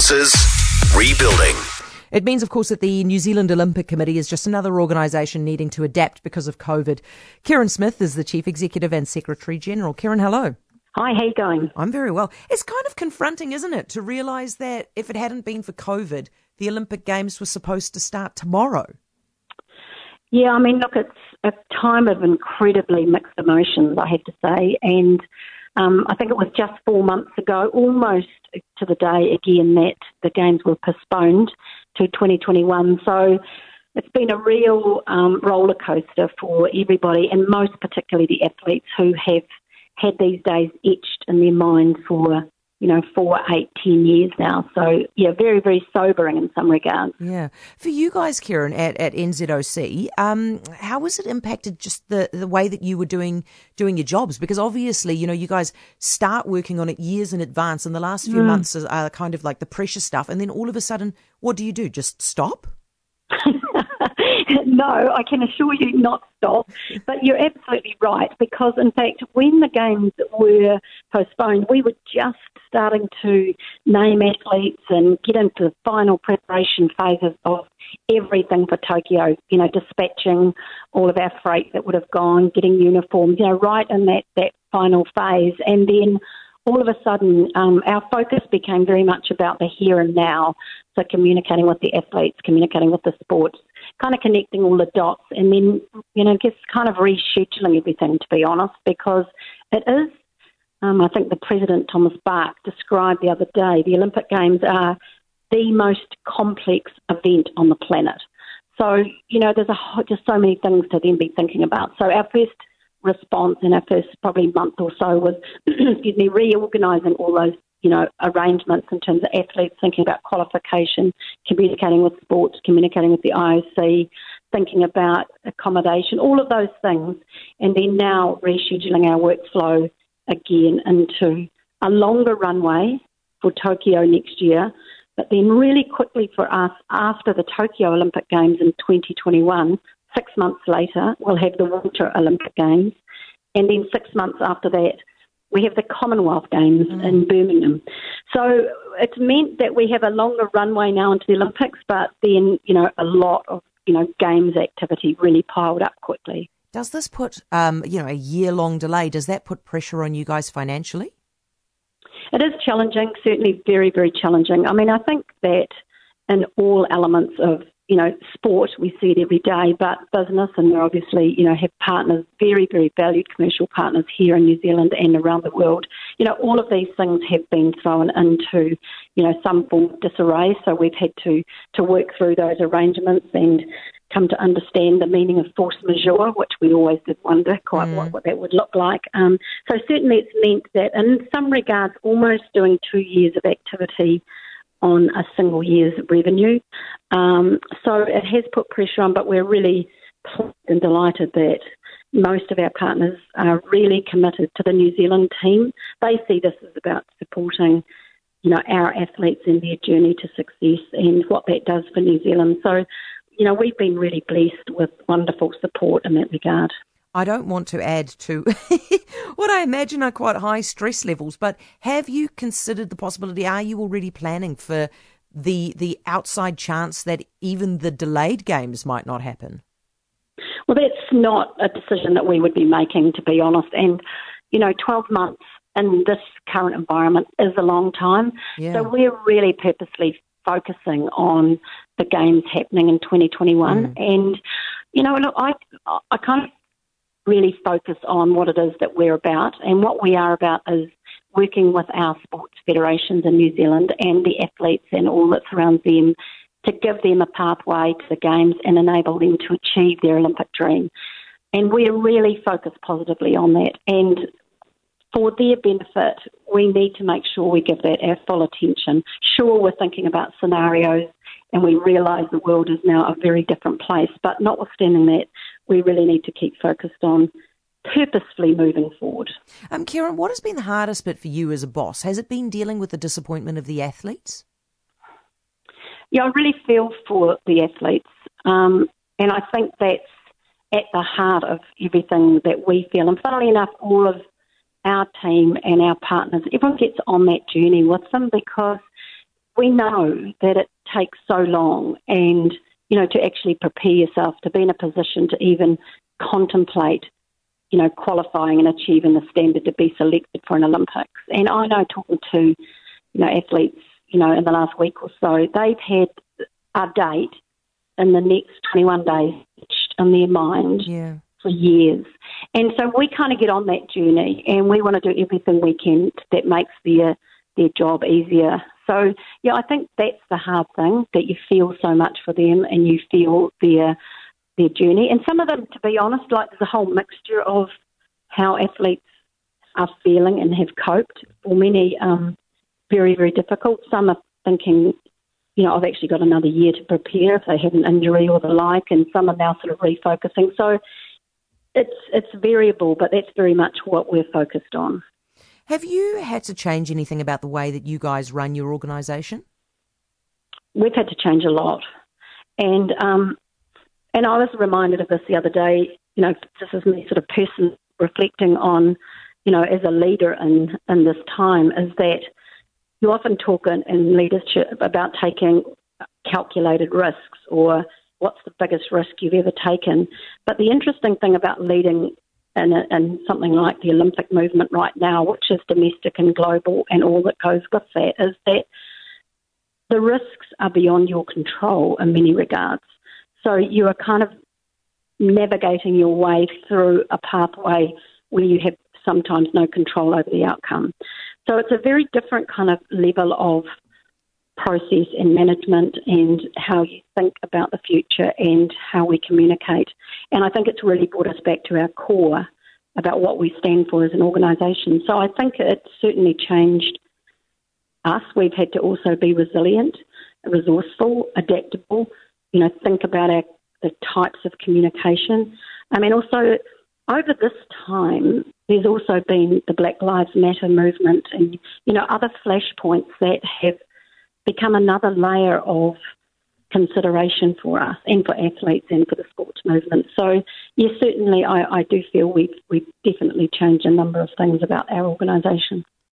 bosses rebuilding. It means, of course, that the New Zealand Olympic Committee is just another organisation needing to adapt because of COVID. Kereyn Smith is the Chief Executive and Secretary General. Kereyn, hello. Hi, how you going? I'm very well. It's kind of confronting, isn't it, to realise that if it hadn't been for COVID, the Olympic Games were supposed to start tomorrow. Yeah, I mean, look, it's a time of incredibly mixed emotions, I have to say. And um, I think it was just four months ago, almost to the day again, that the Games were postponed to 2021. So it's been a real um, roller coaster for everybody, and most particularly the athletes who have had these days etched in their mind for you know, four, eight, ten years now. So, yeah, very, very sobering in some regards. Yeah. For you guys, Kereyn, at, at NZOC, um, how has it impacted just the, the way that you were doing doing your jobs? Because obviously, you know, you guys start working on it years in advance, and the last few mm. months are kind of like the pressure stuff. And then all of a sudden, what do you do? Just stop? no, I can assure you not stop. But you're absolutely right because, in fact, when the games were postponed, we were just starting to name athletes and get into the final preparation phases of everything for Tokyo. You know, dispatching all of our freight that would have gone, getting uniforms. You know, right in that that final phase, and then all of a sudden, um, our focus became very much about the here and now. So, communicating with the athletes, communicating with the sports, kind of connecting all the dots, and then, you know, just kind of rescheduling everything, to be honest, because it is. Um, I think the President Thomas Bach described the other day the Olympic Games are the most complex event on the planet. So, you know, there's a, just so many things to then be thinking about. So, our first response in our first probably month or so was, excuse me, reorganising all those you know arrangements in terms of athletes thinking about qualification, communicating with sports, communicating with the IOC, thinking about accommodation, all of those things, and then now rescheduling our workflow again into a longer runway for Tokyo next year. But then, really quickly for us, after the Tokyo Olympic Games in 2021, Six months later, we'll have the Winter Olympic Games. And then six months after that, we have the Commonwealth Games mm. in Birmingham. So it's meant that we have a longer runway now into the Olympics, but then, you know, a lot of, you know, games activity really piled up quickly. Does this put, um, you know, a year long delay, does that put pressure on you guys financially? It is challenging, certainly very, very challenging. I mean, I think that in all elements of you know, sport, we see it every day, but business, and we obviously, you know, have partners, very, very valued commercial partners here in New Zealand and around the world. You know, all of these things have been thrown into, you know, some form of disarray. So we've had to, to work through those arrangements and come to understand the meaning of force majeure, which we always did wonder quite mm. what, what that would look like. Um, so certainly it's meant that in some regards, almost doing two years of activity on a single year's revenue. Um, so it has put pressure on, but we're really pleased and delighted that most of our partners are really committed to the New Zealand team. They see this as about supporting, you know, our athletes in their journey to success and what that does for New Zealand. So, you know, we've been really blessed with wonderful support in that regard. I don't want to add to what I imagine are quite high stress levels, but have you considered the possibility? Are you already planning for the the outside chance that even the delayed games might not happen? Well, that's not a decision that we would be making, to be honest. And you know, twelve months in this current environment is a long time. Yeah. So we're really purposely focusing on the games happening in 2021. Mm. And you know, look, I I kind of really focus on what it is that we're about. And what we are about is working with our sports federations in New Zealand and the athletes and all that surrounds them to give them a pathway to the Games and enable them to achieve their Olympic dream. And we're really focused positively on that. And for their benefit, we need to make sure we give that our full attention. Sure, we're thinking about scenarios and we realise the world is now a very different place, but notwithstanding that, we really need to keep focused on purposefully moving forward. Um, Kereyn, what has been the hardest bit for you as a boss? Has it been dealing with the disappointment of the athletes? Yeah, I really feel for the athletes, um, and I think that's at the heart of everything that we feel. And funnily enough, all of our team and our partners, everyone gets on that journey with them because we know that it takes so long and, you know, to actually prepare yourself to be in a position to even contemplate, you know, qualifying and achieving the standard to be selected for an Olympics. And I know talking to, you know, athletes, you know, in the last week or so, they've had a date in the next 21 days in their mind Yeah. for years. And so we kind of get on that journey and we want to do everything we can that makes their their job easier. So yeah, I think that's the hard thing that you feel so much for them and you feel their their journey. And some of them, to be honest, like there's a whole mixture of how athletes are feeling and have coped. For many, um, very very difficult. Some are thinking, you know, I've actually got another year to prepare if they had an injury or the like, and some are now sort of refocusing. So it's it's variable, but that's very much what we're focused on. Have you had to change anything about the way that you guys run your organisation? We've had to change a lot, and um, and I was reminded of this the other day. You know, this is me sort of person reflecting on, you know, as a leader in in this time, is that you often talk in, in leadership about taking calculated risks or what's the biggest risk you've ever taken. But the interesting thing about leading in, a, in something like the Olympic movement right now, which is domestic and global and all that goes with that, is that the risks are beyond your control in many regards. So you are kind of navigating your way through a pathway where you have sometimes no control over the outcome. So it's a very different kind of level of process and management and how you think about the future and how we communicate. And I think it's really brought us back to our core about what we stand for as an organisation. So I think it's certainly changed us. We've had to also be resilient, resourceful, adaptable, you know, think about our, the types of communication. I mean, also over this time, there's also been the Black Lives Matter movement and, you know, other flashpoints that have become another layer of consideration for us and for athletes and for the sports movement. So, yes, certainly I, I do feel we've, we've definitely changed a number of things about our organisation.